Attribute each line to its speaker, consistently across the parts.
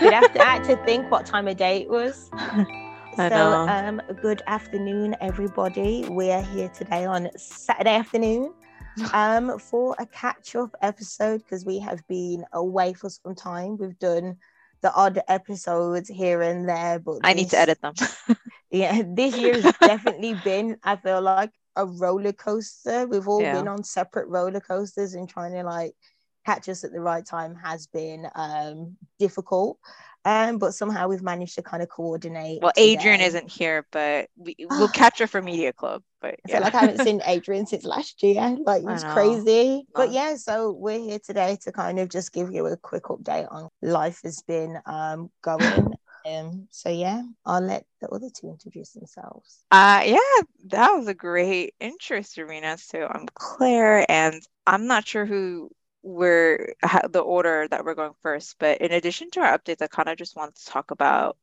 Speaker 1: You'd have to, I had to think what time of day it was.
Speaker 2: I
Speaker 1: so, um, good afternoon, everybody. We are here today on Saturday afternoon um, for a catch up episode because we have been away for some time. We've done the odd episodes here and there, but
Speaker 2: I need to edit them.
Speaker 1: Yeah, this year has definitely been, I feel like, a roller coaster. We've all
Speaker 2: Yeah.
Speaker 1: been on separate roller coasters and trying to like catch us at the right time has been um difficult. Um, but somehow we've managed to kind of coordinate.
Speaker 2: Well, Adrian
Speaker 1: today.
Speaker 2: isn't here, but we, we'll catch her for Media Club. But
Speaker 1: I feel
Speaker 2: yeah.
Speaker 1: like I haven't seen Adrian since last year. Like
Speaker 2: I
Speaker 1: it's
Speaker 2: know.
Speaker 1: crazy. But yeah, so we're here today to kind of just give you a quick update on life has been um going. Um, so yeah, I'll let the other two introduce themselves.
Speaker 2: Uh, yeah, that was a great intro, Serena. So I'm Claire, and I'm not sure who we're the order that we're going first, but in addition to our updates, I kind of just want to talk about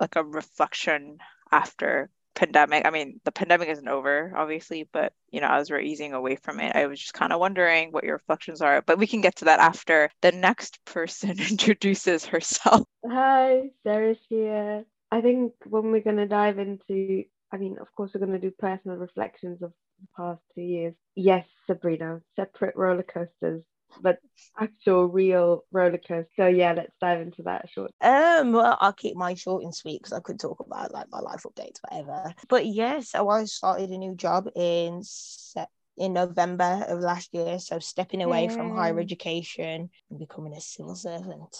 Speaker 2: like a reflection after pandemic. I mean, the pandemic isn't over, obviously, but you know, as we're easing away from it, I was just kind of wondering what your reflections are. But we can get to that after the next person introduces herself.
Speaker 3: Hi, Sarah's here. I think when we're going to dive into, I mean, of course, we're going to do personal reflections of the past two years. Yes, Sabrina, separate roller coasters, but actual real roller coaster. So, yeah, let's dive into that short.
Speaker 1: Um, well, I'll keep mine short and sweet because I could talk about like my life updates, whatever. But yeah, so I started a new job in Sep- in November of last year. So stepping away from higher education and becoming a civil servant.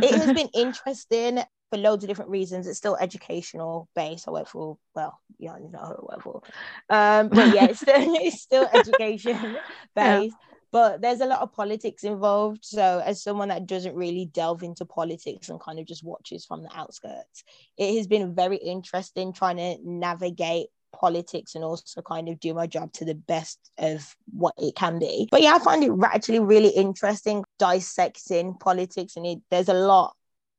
Speaker 1: It has been interesting for loads of different reasons. It's still educational based. I work for well, yeah, you know who I work for. Um, but yeah, it's still it's still education
Speaker 2: Yeah.
Speaker 1: But there's a lot of politics involved. So, as someone that doesn't really delve into politics and kind of just watches from the outskirts, it has been very interesting trying to navigate politics and also kind of do my job to the best of what it can be. But yeah, I find it actually really interesting dissecting politics, and it, there's a lot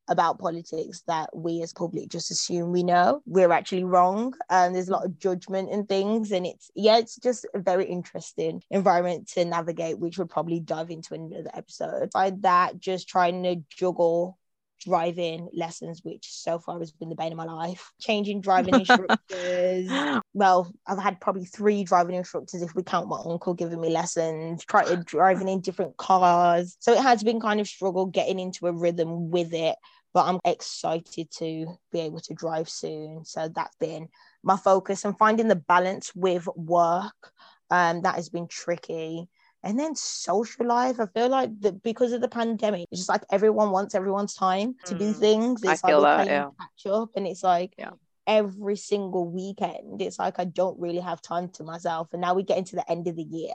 Speaker 1: about politics that we as public just assume we know. We're actually wrong and there's a lot of judgment and things and it's yeah it's just a very interesting environment to navigate which we'll probably dive into another episode. By that just trying to juggle driving lessons which so far has been the bane of my life changing driving instructors well i've had probably three driving instructors if we count my uncle giving me lessons trying driving in different cars so it has been kind of struggle getting into a rhythm with it but I'm excited to be able to drive soon. So that's been my focus and finding the balance with work. Um, that has been tricky. And then social life, I feel like that because of the pandemic, it's just like everyone wants everyone's time to do
Speaker 2: Mm,
Speaker 1: things.
Speaker 2: I
Speaker 1: It's like
Speaker 2: feel
Speaker 1: we're
Speaker 2: that,
Speaker 1: playing
Speaker 2: yeah.
Speaker 1: catch up, and it's like
Speaker 2: Yeah.
Speaker 1: every single weekend, it's like I don't really have time to myself. And now we get into the end of the year,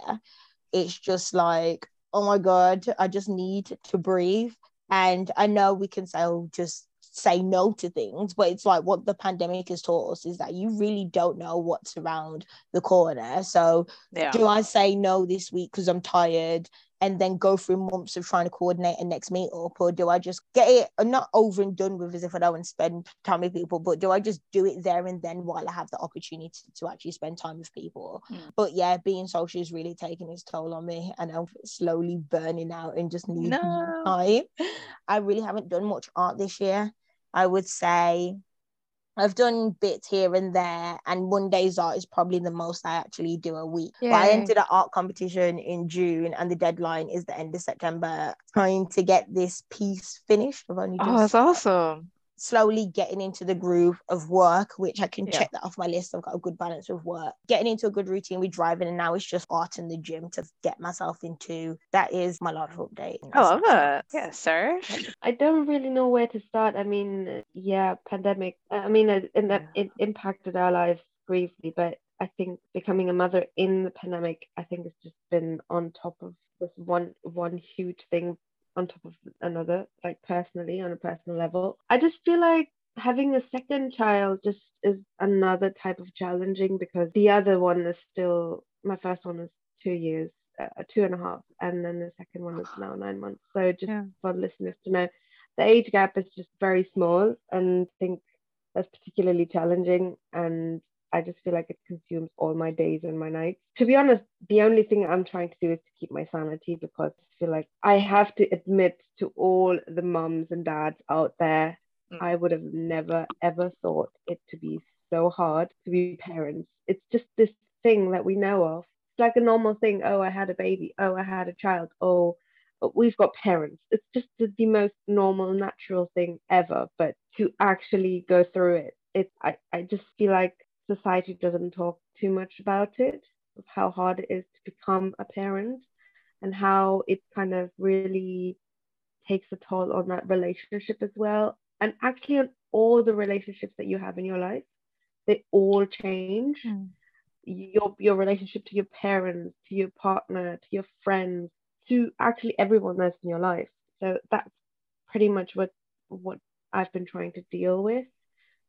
Speaker 1: it's just like, oh my god, I just need to breathe. And I know we can say, oh, just say no to things, but it's like what the pandemic has taught us is that you really don't know what's around the corner. So,
Speaker 2: Yeah.
Speaker 1: do I say no this week because I'm tired and then go through months of trying to coordinate a next meetup, or do I just get it uh, not over and done with as if I don't spend time with people, but do I just do it there and then while I have the opportunity to actually spend time with people?
Speaker 2: Mm.
Speaker 1: But yeah, being social is really taking its toll on me, and I'm slowly burning out and just need
Speaker 2: No.
Speaker 1: time. I really haven't done much art this year. I would say I've done bits here and there, and Monday's art is probably the most I actually do a week. But I entered an art competition in June, and the deadline is the end of September. Trying to get this piece finished. I've only oh, just
Speaker 2: Oh, that's awesome.
Speaker 1: Slowly getting into the groove of work, which I can
Speaker 2: Yeah.
Speaker 1: check that off my list. I've got a good balance with work, getting into a good routine with driving, and now it's just art in the gym to get myself into. That is my life update.
Speaker 2: I love it. Yeah, Serge.
Speaker 3: I don't really know where to start. I mean, yeah, pandemic. Uh, I mean, uh, it, it,
Speaker 2: Yeah.
Speaker 3: it impacted our lives briefly, but I think becoming a mother in the pandemic, I think it's just been on top of this one one huge thing on top of another, like personally on a personal level. I just feel like having a second child just is another type of challenging because the other one is still my first one is two years, uh, two and a half, and then the second one is now nine months. So just
Speaker 2: Yeah.
Speaker 3: for listeners to know, the age gap is just very small, and I think that's particularly challenging. And I just feel like it consumes all my days and my nights. To be honest, the only thing I'm trying to do is to keep my sanity because I feel like I have to admit to all the mums and dads out there, mm. I would have never ever thought it to be so hard to be parents. It's just this thing that we know of. It's like a normal thing. Oh, I had a baby. Oh, I had a child. Oh, we've got parents. It's just the, the most normal, natural thing ever. But to actually go through it, it I, I just feel like society doesn't talk too much about it, of how hard it is to become a parent and how it kind of really takes a toll on that relationship as well. And actually on all the relationships that you have in your life, they all change. Mm. Your your relationship to your parents, to your partner, to your friends, to actually everyone that's in your life. So that's pretty much what what I've been trying to deal with.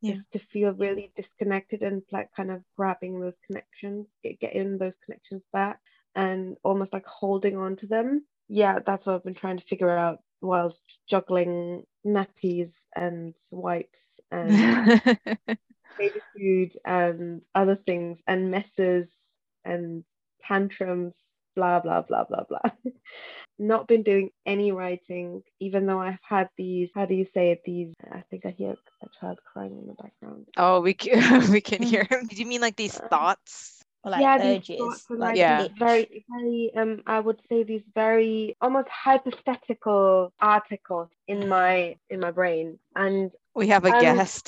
Speaker 3: Yeah. to feel really disconnected and like kind of grabbing those connections, get, getting those connections back and almost like holding on to them. Yeah, that's what I've been trying to figure out whilst juggling nappies and wipes and baby food and other things and messes and tantrums blah blah blah blah blah not been doing any writing even though i've had these how do you say it these i think i hear a child crying in the background.
Speaker 2: Oh we can we can hear him. Do you mean like these uh, thoughts?
Speaker 1: Or like yeah, urges these
Speaker 3: like, yeah. very very um i would say these very almost hypothetical articles in my in my brain. And
Speaker 2: we have a um, guest.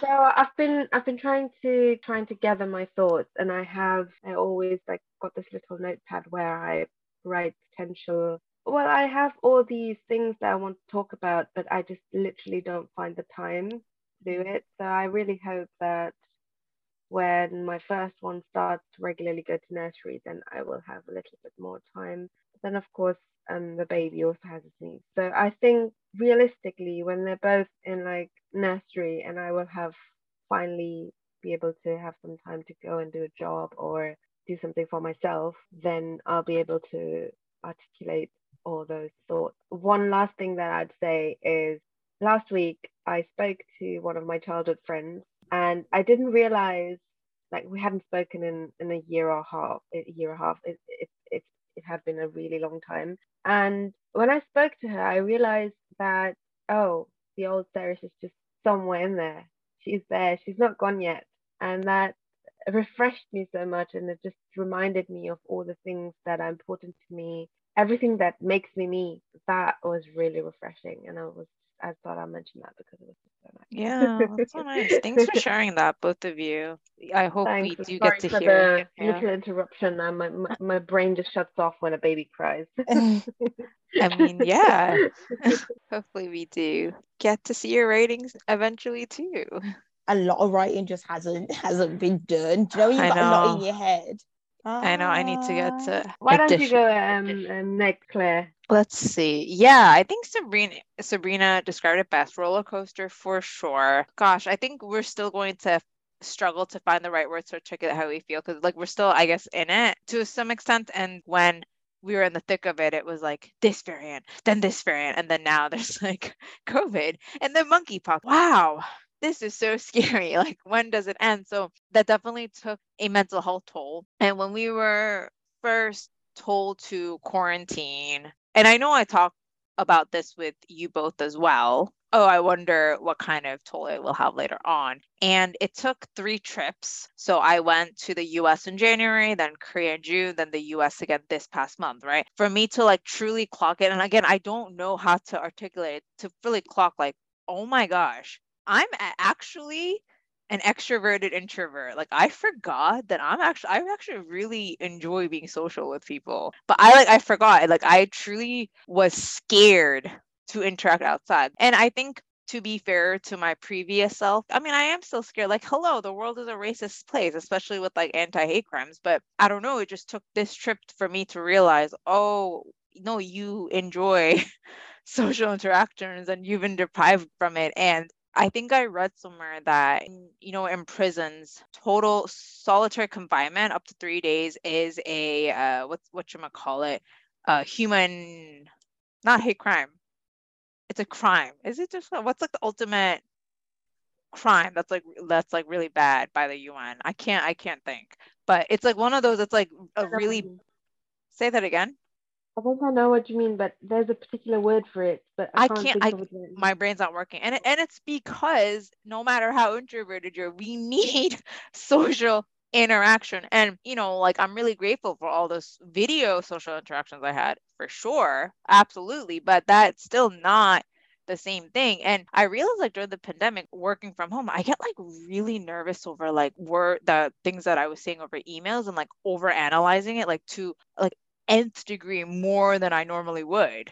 Speaker 3: so i've been i've been trying to trying to gather my thoughts and i have i always like got this little notepad where i write potential. Well i have all these things that i want to talk about but i just literally don't find the time to do it. So i really hope that when my first one starts to regularly go to nursery then i will have a little bit more time. Then of course um, the baby also has its needs. So i think realistically when they're both in like nursery and I will have finally be able to have some time to go and do a job or do something for myself, then I'll be able to articulate all those thoughts. One last thing that I'd say is last week I spoke to one of my childhood friends and I didn't realize like we hadn't spoken in, in a year or half a year and a half it, it, it, it had been a really long time and when I spoke to her I realized that oh the old Sarah is just somewhere in there. She's there. She's not gone yet. And that refreshed me so much. And it just reminded me of all the things that are important to me, everything that makes me me. That was really refreshing. And I was, I thought I mentioned that because it was so nice.
Speaker 2: Yeah, that's so nice. Thanks for sharing that, both of you. I hope Thanks. we do get to hear.
Speaker 3: The yeah. little interruption. Uh, my, my, my brain just shuts off when a baby cries.
Speaker 2: I mean, yeah. Hopefully, we do get to see your ratings eventually too.
Speaker 1: A lot of writing just hasn't hasn't been done. Do you know you've got a lot in your head?
Speaker 2: I know. I need to get to.
Speaker 3: Ah. Why don't you go um, um next, Claire?
Speaker 2: Let's see. Yeah, I think Sabrina Sabrina described it best. Roller coaster for sure. Gosh, I think we're still going to struggle to find the right words to articulate how we feel because like we're still i guess in it to some extent and when we were in the thick of it, it was like this variant, then this variant, and then now there's like COVID and then monkeypox. Wow, this is so scary. Like, when does it end? So that definitely took a mental health toll. And when we were first told to quarantine, and I know I talked about this with you both as well oh, I wonder what kind of toll it will have later on. And it took three trips. So I went to the US in January, then Korea in June, then the US again this past month, right? For me to like truly clock it. And again, I don't know how to articulate it, to really clock like, oh my gosh, I'm actually an extroverted introvert. Like I forgot that I'm actually I actually really enjoy being social with people. But I like I forgot. Like I truly was scared to interact outside. And I think to be fair to my previous self, I mean, I am still scared. Like, hello, the world is a racist place, especially with like anti hate crimes. But I don't know. It just took this trip for me to realize, oh, no, you enjoy social interactions and you've been deprived from it. And I think I read somewhere that, you know, in prisons, total solitary confinement up to three days is a, uh, what's, what you call it, a human, not hate crime, it's a crime. Is it just what's like the ultimate? crime that's like that's like really bad by the UN. I can't I can't think. But it's like one of those it's like a really say that again.
Speaker 3: I think I know what you mean, but there's a particular word for it, but I,
Speaker 2: I
Speaker 3: can't,
Speaker 2: can't.
Speaker 3: think
Speaker 2: I
Speaker 3: of it.
Speaker 2: my brain's not working, and and it's because no matter how introverted you're, we need social interaction. And you know, like I'm really grateful for all those video social interactions I had for sure, absolutely. But that's still not the same thing. And I realized like during the pandemic, working from home, I get like really nervous over like word the things that I was saying over emails and like over analyzing it like to like nth degree more than I normally would.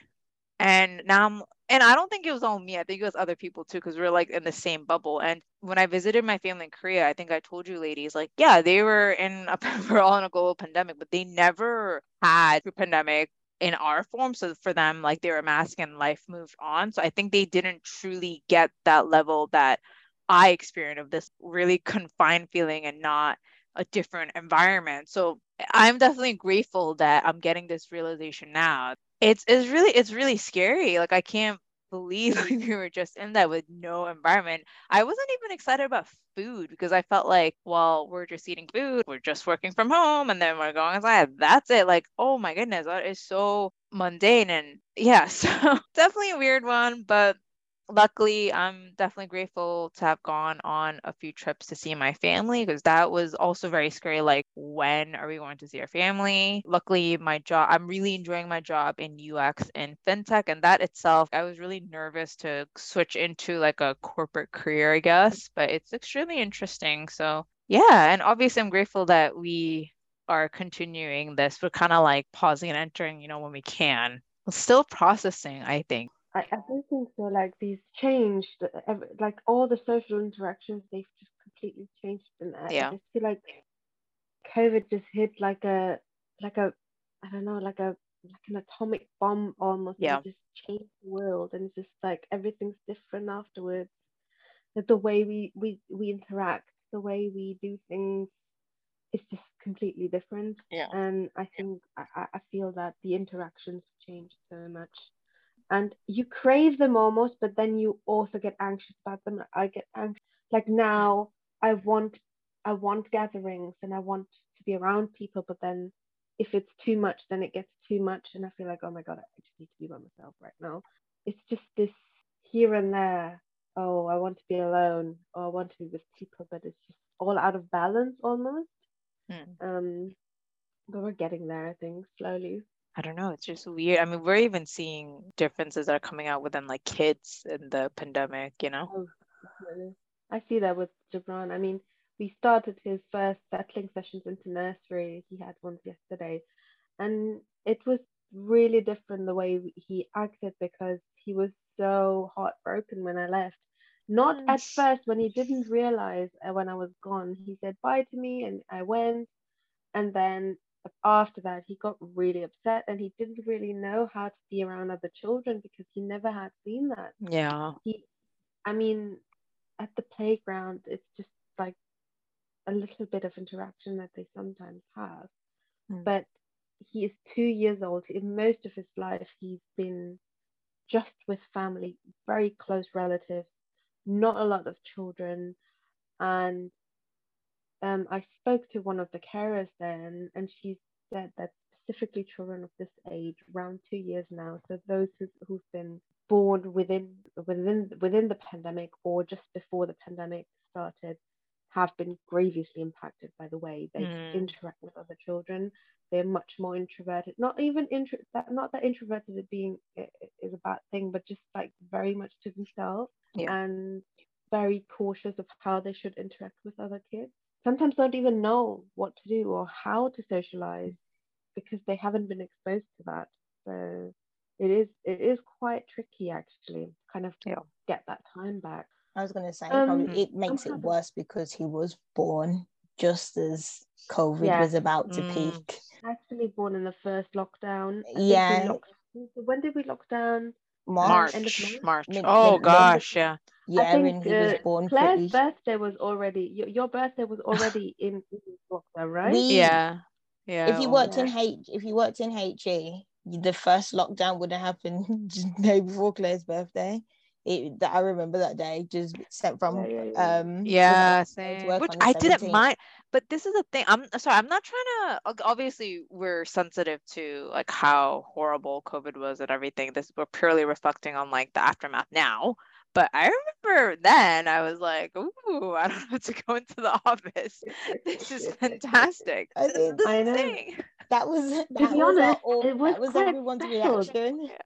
Speaker 2: And now I'm, and I don't think it was all me. I think it was other people too, because we are like in the same bubble. And when I visited my family in Korea, I think I told you ladies, like, yeah, they were in a, we're all in a global pandemic, but they never had a pandemic in our form. So for them, like they were masked and life moved on. So I think they didn't truly get that level that I experienced of this really confined feeling and not a different environment. So I'm definitely grateful that I'm getting this realization now. It's it's really it's really scary. Like I can't believe we were just in that with no environment. I wasn't even excited about food because I felt like, well, we're just eating food, we're just working from home, and then we're going outside. That's it. Like, oh my goodness, that is so mundane. And yeah, so definitely a weird one, but luckily i'm definitely grateful to have gone on a few trips to see my family because that was also very scary like when are we going to see our family? Luckily my job i'm really enjoying my job in ux and fintech and that itself i was really nervous to switch into like a corporate career i guess but it's extremely interesting so yeah and obviously i'm grateful that we are continuing this we're kind of like pausing and entering you know when we can. Still processing i think
Speaker 3: I, I do think so. Like these changed, like all the social interactions, they've just completely changed. And I,
Speaker 2: Yeah.
Speaker 3: I just feel like COVID just hit like a, like a, I don't know, like a, like an atomic bomb almost.
Speaker 2: Yeah.
Speaker 3: it just changed the world, and it's just like everything's different afterwards. That the way we we we interact, the way we do things, it's just completely different.
Speaker 2: Yeah.
Speaker 3: And I think I I feel that the interactions changed so much and you crave them almost but then you also get anxious about them. I get anxious like now i want i want gatherings and i want to be around people but then if it's too much then it gets too much and i feel like oh my god i just need to be by myself right now. It's just this here and there. Oh i want to be alone. Or i want to be with people but it's just all out of balance almost.
Speaker 2: Hmm.
Speaker 3: um but we're getting there i think slowly
Speaker 2: I don't know. It's just weird. I mean, we're even seeing differences that are coming out within like kids in the pandemic, you know?
Speaker 3: Oh. I see that with Gibran. I mean, we started his first settling sessions into nursery. He had ones yesterday, and it was really different the way he acted because he was so heartbroken when I left. Not at first when he didn't realize uh, when I was gone. He said bye to me, and I went, and then after that he got really upset and he didn't really know how to be around other children because he never had seen that
Speaker 2: Yeah.
Speaker 3: he i mean at the playground it's just like a little bit of interaction that they sometimes have
Speaker 2: Mm.
Speaker 3: but he is two years old in most of his life he's been just with family very close relatives not a lot of children and um, I spoke to one of the carers then, and she said that specifically children of this age, around two years now, so those who, who've been born within within within the pandemic or just before the pandemic started, have been grievously impacted by the way they
Speaker 2: Mm.
Speaker 3: interact with other children. They're much more introverted. Not even intro that not that introverted is being is a bad thing, but just like very much to themselves
Speaker 2: Yeah.
Speaker 3: and very cautious of how they should interact with other kids sometimes don't even know what to do or how to socialize because they haven't been exposed to that. So it is it is quite tricky actually, kind of
Speaker 2: Yeah.
Speaker 3: get that time back.
Speaker 1: I was gonna say
Speaker 3: Um,
Speaker 1: probably it makes it worse because he was born just as COVID
Speaker 3: Yeah.
Speaker 1: was about to
Speaker 2: Mm.
Speaker 1: peak.
Speaker 3: Actually born in the first lockdown. I
Speaker 1: Yeah.
Speaker 3: locked- when did we lock down?
Speaker 1: March.
Speaker 3: end of
Speaker 2: March.
Speaker 3: March?
Speaker 2: March.
Speaker 1: Mid-
Speaker 2: Oh
Speaker 1: mid-
Speaker 2: gosh, yeah.
Speaker 1: Yeah,
Speaker 3: I think
Speaker 1: and he was
Speaker 3: uh,
Speaker 1: born
Speaker 3: Claire's
Speaker 1: pretty.
Speaker 3: birthday was already your, your birthday was already in, in lockdown, right?
Speaker 1: We-
Speaker 2: Yeah. Yeah.
Speaker 1: if you worked in
Speaker 3: yeah.
Speaker 1: H, if you worked in HE, the first lockdown would have happened just day before Claire's birthday. it, that I remember that day just sent from
Speaker 3: Yeah, yeah, yeah.
Speaker 1: um
Speaker 2: Yeah,
Speaker 1: was it to
Speaker 2: same. Which I didn't mind, but this is the thing. I'm sorry, I'm not trying to. Obviously, we're sensitive to like how horrible COVID was and everything. This we're purely reflecting on like the aftermath now. But I remember then I was like, "Ooh, I don't have to go into the office. This is fantastic."
Speaker 1: I
Speaker 2: This is
Speaker 1: think-
Speaker 2: the
Speaker 3: I know.
Speaker 2: thing.
Speaker 1: that was that
Speaker 3: be
Speaker 1: was
Speaker 3: honest,
Speaker 1: all,
Speaker 3: it was
Speaker 1: that was
Speaker 3: quite
Speaker 1: everyone's
Speaker 3: special.
Speaker 1: reaction.
Speaker 3: Yeah,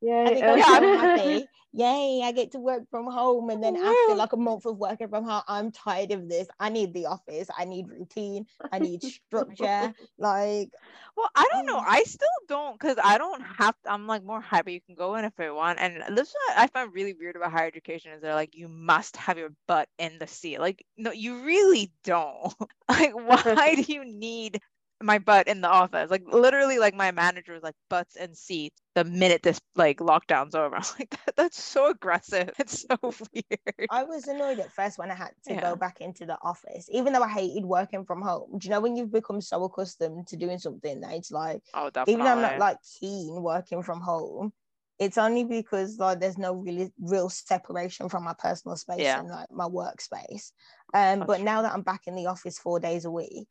Speaker 3: yeah.
Speaker 1: I think
Speaker 3: uh,
Speaker 1: I was
Speaker 2: Yeah,
Speaker 1: so
Speaker 2: I'm-
Speaker 1: happy. Yay, I get to work from home. And then
Speaker 2: Woo.
Speaker 1: after like a month of working from home, I'm tired of this. I need the office. I need routine. I need structure. Like,
Speaker 2: Well, I don't know.
Speaker 1: Mm.
Speaker 2: I still don't because I don't have to. I'm like more happy you can go in if I want. And this is what I find really weird about higher education is they're like, you must have your butt in the seat. Like, no, you really don't. Like, why do you need my butt in the office? Like, literally, like my manager was like, butts and seats the minute this like lockdown's over. I'm like, that, that's so aggressive. It's so weird.
Speaker 1: I was annoyed at first when I had to
Speaker 2: Yeah.
Speaker 1: go back into the office, even though I hated working from home. Do you know when you've become so accustomed to doing something that it's like,
Speaker 2: Oh, definitely.
Speaker 1: even though I'm not like keen working from home, it's only because like there's no really real separation from my personal space
Speaker 2: Yeah.
Speaker 1: and like my workspace. Um,
Speaker 2: That's
Speaker 1: but now that I'm back in the office four days a week,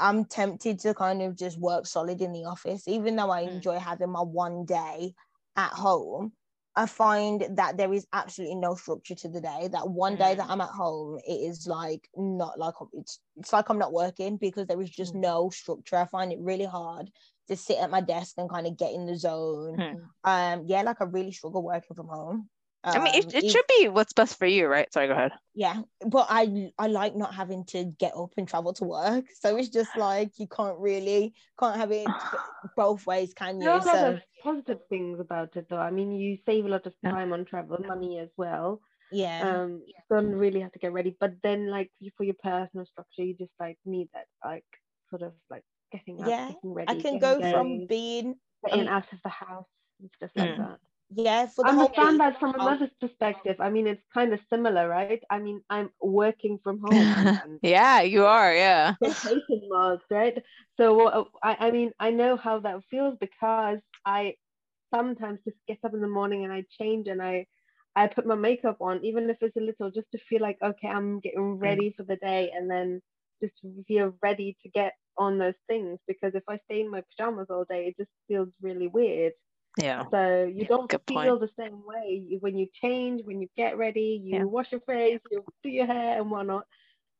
Speaker 1: I'm tempted to kind of just work solid in the office, even though I
Speaker 2: Mm.
Speaker 1: enjoy having my one day at home. I find that there is absolutely no structure to the day. That one day that
Speaker 2: Mm.
Speaker 1: I'm at home, it is like not like it's it's like I'm not working because there is just
Speaker 3: Mm.
Speaker 1: no structure. I find it really hard to sit at my desk and kind of get in the zone.
Speaker 2: Hmm.
Speaker 1: Um, yeah, like I really struggle working from home.
Speaker 2: I mean, it,
Speaker 1: Um,
Speaker 2: it
Speaker 1: if-
Speaker 2: should be what's best for you, right? Sorry, go ahead.
Speaker 1: yeah, but I I like not having to get up and travel to work. So it's just like you can't really can't have it both ways, can
Speaker 3: There are
Speaker 1: you?
Speaker 3: a lot
Speaker 1: So
Speaker 3: of positive things about it, though. I mean, you save a lot of time on travel, money as well.
Speaker 1: yeah,
Speaker 3: Um, you don't really have to get ready, but then like for your personal structure, you just like need that like sort of like getting up,
Speaker 1: Yeah,
Speaker 3: getting ready,
Speaker 1: I can
Speaker 3: getting
Speaker 1: go from being
Speaker 3: getting
Speaker 1: um,
Speaker 3: out of the house and stuff like
Speaker 2: Mm.
Speaker 3: That.
Speaker 1: yeah for the
Speaker 3: I understand that from a mother's perspective. I mean, it's kind of similar, right? I mean, I'm working from home
Speaker 2: yeah, you are. Yeah.
Speaker 3: marks, right? So uh, I, I mean, I know how that feels because I sometimes just get up in the morning and I change and I I put my makeup on, even if it's a little, just to feel like okay, I'm getting ready for the day, and then just feel ready to get on those things. Because if I stay in my pajamas all day, it just feels really weird.
Speaker 2: Yeah.
Speaker 3: So you don't
Speaker 2: Good
Speaker 3: feel
Speaker 2: point.
Speaker 3: the same way when you change, when you get ready, you
Speaker 2: Yeah.
Speaker 3: wash your face, you do your hair and whatnot.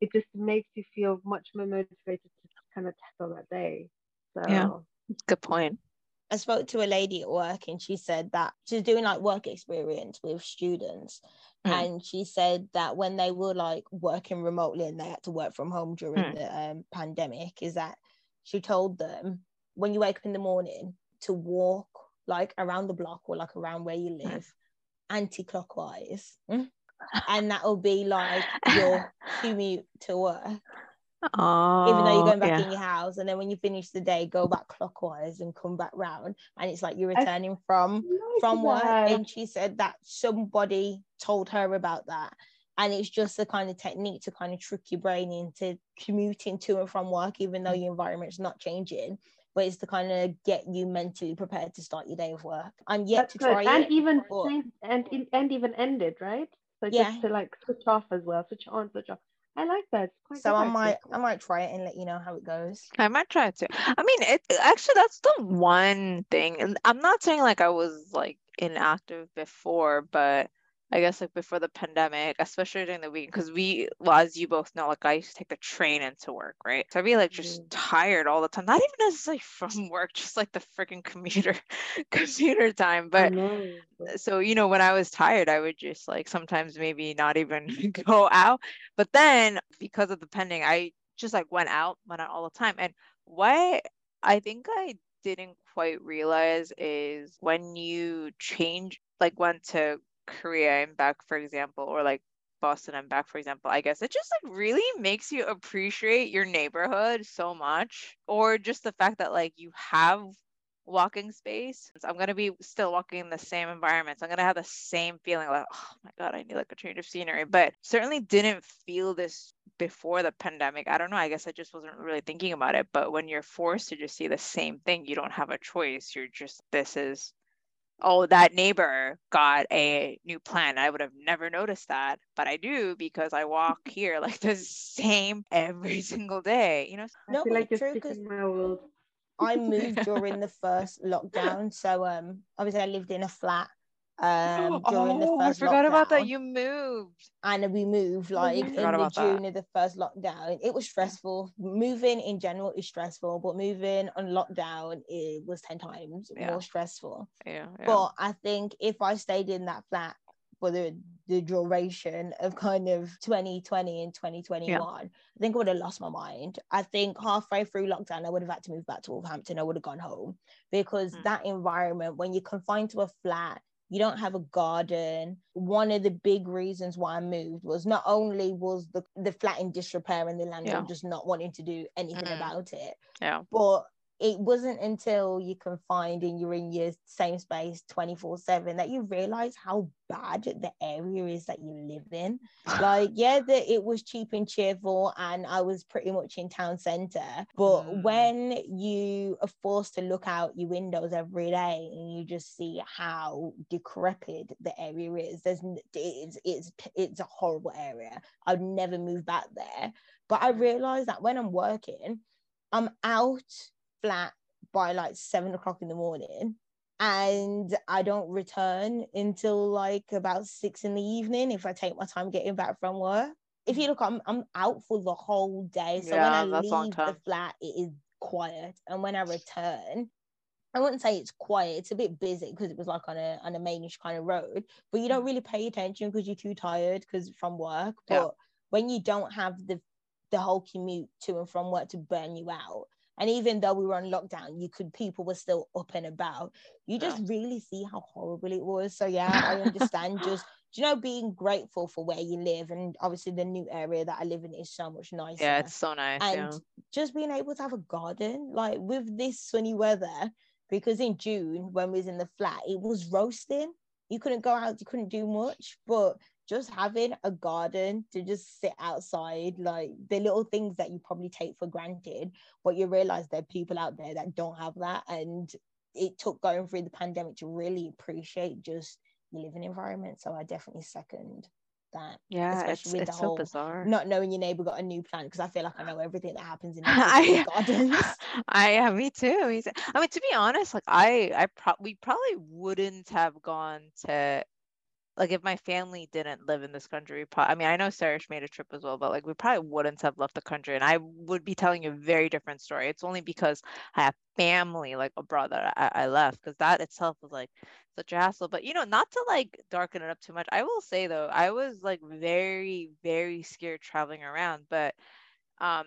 Speaker 3: It just makes you feel much more motivated to kind of tackle that day. So
Speaker 2: Yeah. Good point.
Speaker 1: I spoke to a lady at work and she said that she's doing like work experience with students.
Speaker 2: Mm.
Speaker 1: And she said that when they were like working remotely and they had to work from home during
Speaker 2: Mm.
Speaker 1: the um, pandemic, is that she told them when you wake up in the morning to walk like around the block or like around where you
Speaker 2: Mm.
Speaker 1: live anti-clockwise. Mm. And that will be like your commute to work
Speaker 2: Oh,
Speaker 1: even though you're going back
Speaker 2: yeah.
Speaker 1: in your house and then when you finish the day go back clockwise and come back round and it's like you're
Speaker 3: I
Speaker 1: returning from from work
Speaker 3: that.
Speaker 1: and she said that somebody told her about that and it's just a kind of technique to kind of trick your brain into commuting to and from work even
Speaker 3: Mm.
Speaker 1: though your environment's not changing but it's to kind of get you mentally prepared to start your day of work i'm yet
Speaker 3: That's
Speaker 1: to
Speaker 3: good.
Speaker 1: try
Speaker 3: and
Speaker 1: it
Speaker 3: even
Speaker 1: but-
Speaker 3: and and even end it, right? So
Speaker 1: Yeah.
Speaker 3: just to like switch off as well, switch on, switch off. I like that. Quite
Speaker 1: so
Speaker 3: good,
Speaker 1: i might i might try it and let you know how it goes
Speaker 2: I might try it too. I mean, it actually that's the one thing, and I'm not saying like I was like inactive before, but I guess like before the pandemic, especially during the week, because we, well, as you both know, like I used to take the train into work, right? So I'd be like just
Speaker 3: Mhm.
Speaker 2: tired all the time, not even necessarily from work, just like the freaking commuter commuter time. But
Speaker 3: but-
Speaker 2: so you know when i was tired i would just like sometimes maybe not even go out but then because of the pending i just like went out went out all the time and what i think i didn't quite realize is when you change like went to korea and back for example or like boston and back for example i guess it just like really makes you appreciate your neighborhood so much or just the fact that like you have walking space. So I'm gonna be still walking in the same environments. I'm gonna have the same feeling like, oh my god, I need like a change of scenery. But certainly didn't feel this before the pandemic. I don't know. I guess I just wasn't really thinking about it. But when you're forced to just see the same thing, you don't have a choice. You're just this is oh, that neighbor got a new plant. I would have never noticed that, but I do because I walk here like the same every single day. You know,
Speaker 1: no,
Speaker 3: I feel like
Speaker 1: but
Speaker 3: you're
Speaker 1: true because
Speaker 3: my world.
Speaker 1: I moved during the first lockdown, so um, obviously I lived in a flat um during the
Speaker 2: oh, I
Speaker 1: first
Speaker 2: forgot about that. You moved.
Speaker 1: and we moved like in the
Speaker 2: about that.
Speaker 1: June of the first lockdown. It was stressful. Moving in general is stressful, but moving on lockdown it was 10 times
Speaker 2: Yeah.
Speaker 1: more stressful.
Speaker 2: Yeah. yeah.
Speaker 1: But I think if I stayed in that flat for the, the duration of kind of 2020 and 2021, I think I would have lost my mind. I think halfway through lockdown, I would have had to move back to Wolverhampton. I would have gone home because
Speaker 2: Mm.
Speaker 1: that environment, when you're confined to a flat, you don't have a garden. One of the big reasons why I moved was not only was the, the flat in disrepair and the landlord
Speaker 2: Yeah.
Speaker 1: just not wanting to do anything
Speaker 2: Mhm.
Speaker 1: about it,
Speaker 2: yeah.
Speaker 1: but it wasn't until you confined and you're in your same space 24 7 that you realize how bad the area is that you live in. Like yeah that it was cheap and cheerful and i was pretty much in town center but
Speaker 2: Mm.
Speaker 1: when you are forced to look out your windows every day and you just see how decrepit the area is there's it's it's it's a horrible area. I'd never move back there. But i realized that when i'm working i'm out flat by like seven o'clock in the morning and I don't return until like about six in the evening if I take my time getting back from work. If you mm. look, I'm I'm out for the whole day. So when I
Speaker 2: that's a long
Speaker 1: leave the flat, it is quiet. And when I return, I wouldn't say it's quiet. It's a bit busy because it was like on a on a mainish kind of road, but you don't mm. really pay attention because you're too tired because from work. But
Speaker 2: Yeah.
Speaker 1: when you don't have the the whole commute to and from work to burn you out, and even though we were on lockdown, you could people were still up and about. You just really see how horrible it was. So yeah, I understand. just you know being grateful for where you live, and obviously the new area that I live in is so much nicer
Speaker 2: Yeah, it's so nice.
Speaker 1: and
Speaker 2: yeah.
Speaker 1: just being able to have a garden like with this sunny weather because in june when we was in the flat it was roasting you couldn't go out you couldn't do much but just having a garden to just sit outside like the little things that you probably take for granted but you realize there are people out there that don't have that and it took going through the pandemic to really appreciate just your living environment so i definitely second that
Speaker 2: Yeah,
Speaker 1: especially
Speaker 2: it's
Speaker 1: with
Speaker 2: it's
Speaker 1: the
Speaker 2: so
Speaker 1: whole
Speaker 2: bizarre.
Speaker 1: not knowing your neighbor got a new plant because I feel like I know everything that happens in
Speaker 2: I,
Speaker 1: gardens.
Speaker 2: I yeah, me too. me too. I mean, to be honest, like I, I pro we probably wouldn't have gone to like if my family didn't live in this country. I mean, I know Sarish made a trip as well, but like we probably wouldn't have left the country, and I would be telling you a very different story. It's only because I have family like abroad that I, I left because that itself was like such a hassle. But you know, not to like darken it up too much. I will say though, I was like very, very scared traveling around, but um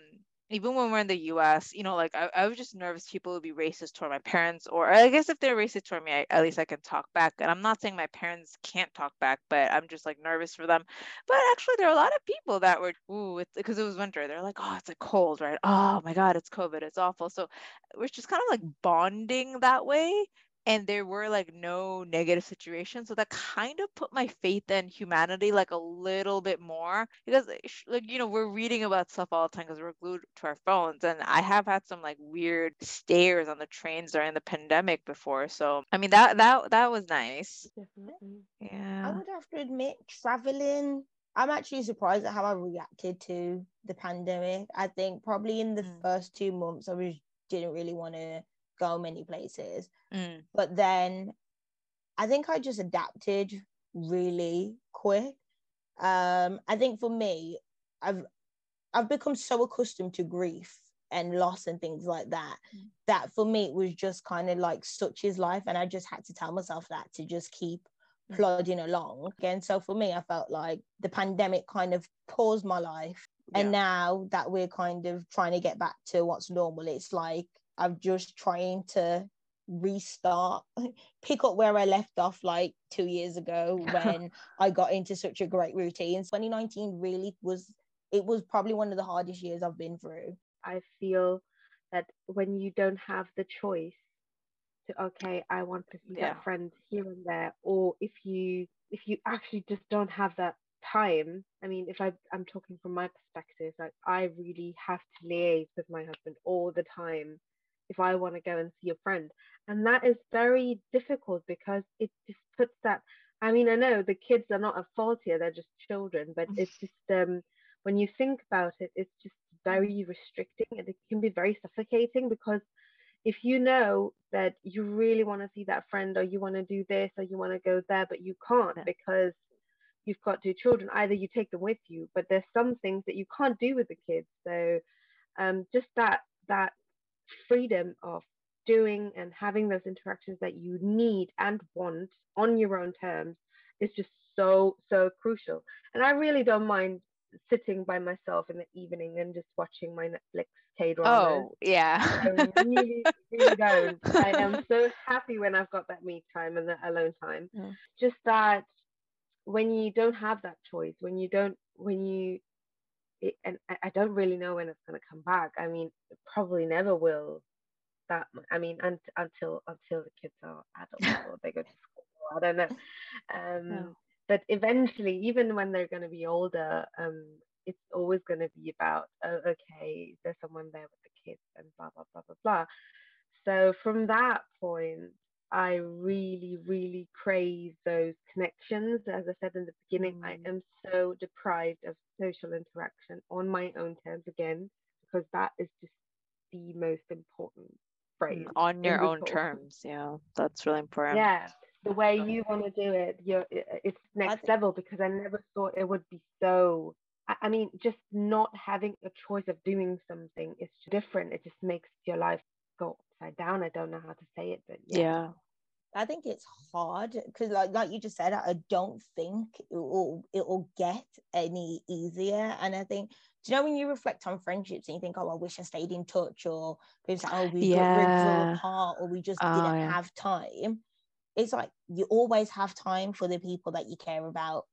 Speaker 2: even when we're in the US, you know, like I, I was just nervous people would be racist toward my parents, or I guess if they're racist toward me, I, at least I can talk back. And I'm not saying my parents can't talk back, but I'm just like nervous for them. But actually, there are a lot of people that were, ooh, it's because it was winter. They're like, oh, it's like cold, right? Oh my God, it's COVID, it's awful. So we're just kind of like bonding that way and there were like no negative situations so that kind of put my faith in humanity like a little bit more because eh, like you know we're reading about stuff all the time because we're glued to our phones and i have had some like weird stares on the trains during the pandemic before so i mean that that that was nice
Speaker 3: Definitely.
Speaker 1: I would have to admit, traveling, I'm actually surprised at how I reacted to the pandemic. I think probably in the
Speaker 2: Mm.
Speaker 1: first two months, I was didn't really want to go many places.
Speaker 2: Mm,
Speaker 1: But then I think I just adapted really quick. Um, I think for me, I've I've become so accustomed to grief and loss and things like that
Speaker 2: Mm.
Speaker 1: that for me it was just kind of like such is life, and I just had to tell myself that to just keep
Speaker 2: Mm.
Speaker 1: plodding along. And so for me, I felt like the pandemic kind of paused my life, and now that we're kind of trying to get back to what's normal, it's like I'm just trying to restart, pick up where I left off like two years ago when I got into such a great routine. 2019 really was, it was probably one of the hardest years I've been through.
Speaker 3: I feel that when you don't have the choice to okay, I want to see
Speaker 2: Yeah.
Speaker 3: that friend here and there, or if you if you actually just don't have that time. I mean, if I I'm talking from my perspective, like I really have to liaise with my husband all the time if I want to go and see a friend. And that is very difficult because it just puts that. I mean, I know the kids are not at fault here; they're just children. But it's just um, when you think about it, it's just very restricting, and it can be very suffocating because if you know that you really want to see that friend, or you want to do this, or you want to go there, but you can't because you've got two children, either you take them with you, but there's some things that you can't do with the kids. So um, just that that freedom of doing and having those interactions that you need and want on your own terms is just so so crucial. And i really don't mind sitting by myself in the evening and just watching my netflix k drama
Speaker 2: oh yeah.
Speaker 3: I really really don't. I am so happy when i've got that me time and that alone time. Yeah. just that when you don't have that choice when you don't when you it, and I don't really know when it's going to come back. I mean, probably never will. That I mean, un- until until the kids are adults or they go to school. I don't know. Um, no. But eventually, even when they're going to be older, um, it's always going to be about, oh, okay, there's someone there with the kids and blah blah blah blah blah. So from that point, I really, really crave those connections. As I said in the beginning, mm. I am so deprived of social interaction on my own terms again, because that is just the most important phrase.
Speaker 2: Mm, on your own terms. Yeah, that's really important.
Speaker 3: Yeah, the way you want to do it, you're, it's next level because I never thought it would be so. I mean, just not having a choice of doing something is different. It just makes your life go upside down. I don't know how to say it, but
Speaker 2: yeah. yeah.
Speaker 1: I think it's hard because, like, like you just said, I don't think it will it will get any easier. And I think, do you know when you reflect on friendships and you think, oh, I wish I stayed in touch, or people say, oh, we yeah. grew apart, or we just oh, didn't yeah. have time. It's like you always have time for the people that you care about.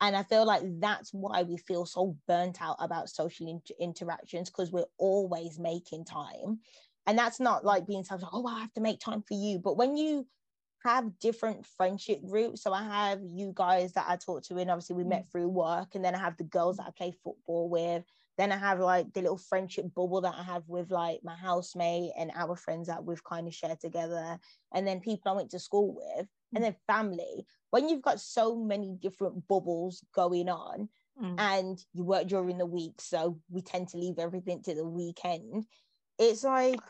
Speaker 1: And I feel like that's why we feel so burnt out about social in- interactions because we're always making time. And that's not like being selfish, oh, I have to make time for you. But when you have different friendship groups. So I have you guys that I talk to, and obviously we met mm. through work, and then I have the girls that I play football with. Then I have like the little friendship bubble that I have with like my housemate and our friends that we've kind of shared together, and then people I went to school with, and then family. When you've got so many different bubbles going on, mm. and you work during the week, so we tend to leave everything to the weekend. It's like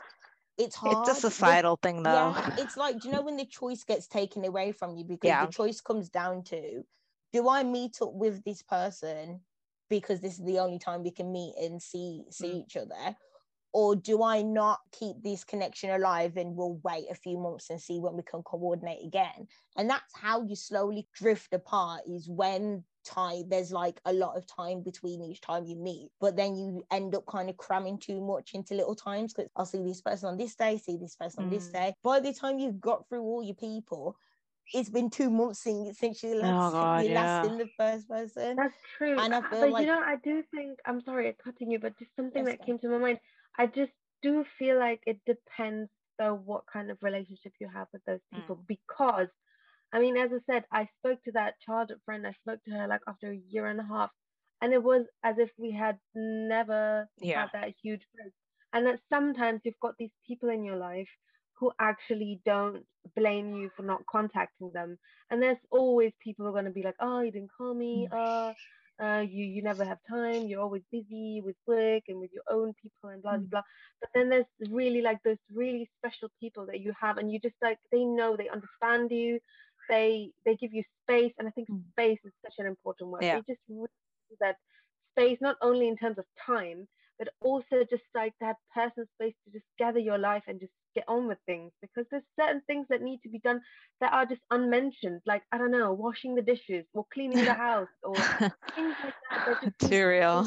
Speaker 1: it's hard.
Speaker 2: It's a societal thing, though.
Speaker 1: Yeah, it's like, do you know when the choice gets taken away from you because yeah. the choice comes down to, do I meet up with this person because this is the only time we can meet and see see mm. each other, or do I not keep this connection alive and we'll wait a few months and see when we can coordinate again? And that's how you slowly drift apart. Is when time there's like a lot of time between each time you meet but then you end up kind of cramming too much into little times because i'll see this person on this day see this person mm. on this mm. day by the time you've got through all your people it's been two months since, since you last, oh God, you yeah. last in the first person.
Speaker 3: That's true. And I feel but like, you know, I do think I'm sorry I'm cutting you, but just something that came to my mind. I just do feel like it depends though what kind of relationship you have with those people mm. because I mean, as I said, I spoke to that childhood friend. I spoke to her like after a year and a half, and it was as if we had never yeah. had that huge break. And that sometimes you've got these people in your life who actually don't blame you for not contacting them. And there's always people who are going to be like, "Oh, you didn't call me. Uh, uh, you you never have time. You're always busy with work and with your own people and blah blah blah." But then there's really like those really special people that you have, and you just like they know they understand you they they give you space and i think mm. space is such an important word yeah. they just really that space not only in terms of time but also just like that personal space to just gather your life and just get on with things because there's certain things that need to be done that are just unmentioned like i don't know washing the dishes or cleaning the house or things like that
Speaker 2: too real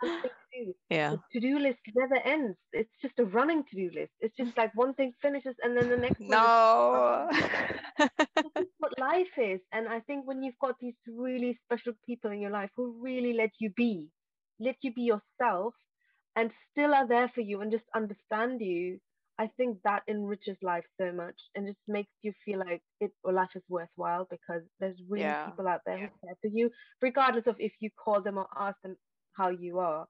Speaker 3: yeah. The to-do list never ends. It's just a running to-do list. It's just like one thing finishes and then the next
Speaker 2: no.
Speaker 3: life is. And I think when you've got these really special people in your life who really let you be, let you be yourself and still are there for you and just understand you, I think that enriches life so much and just makes you feel like it or life is worthwhile because there's really yeah. people out there who care for you, regardless of if you call them or ask them how you are.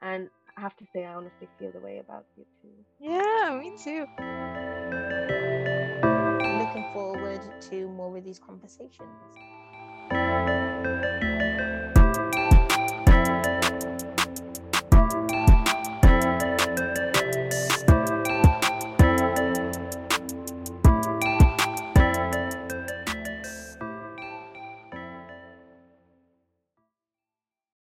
Speaker 3: And I have to say, I honestly feel the way about you too.
Speaker 2: Yeah, me too.
Speaker 1: Forward to more of these conversations.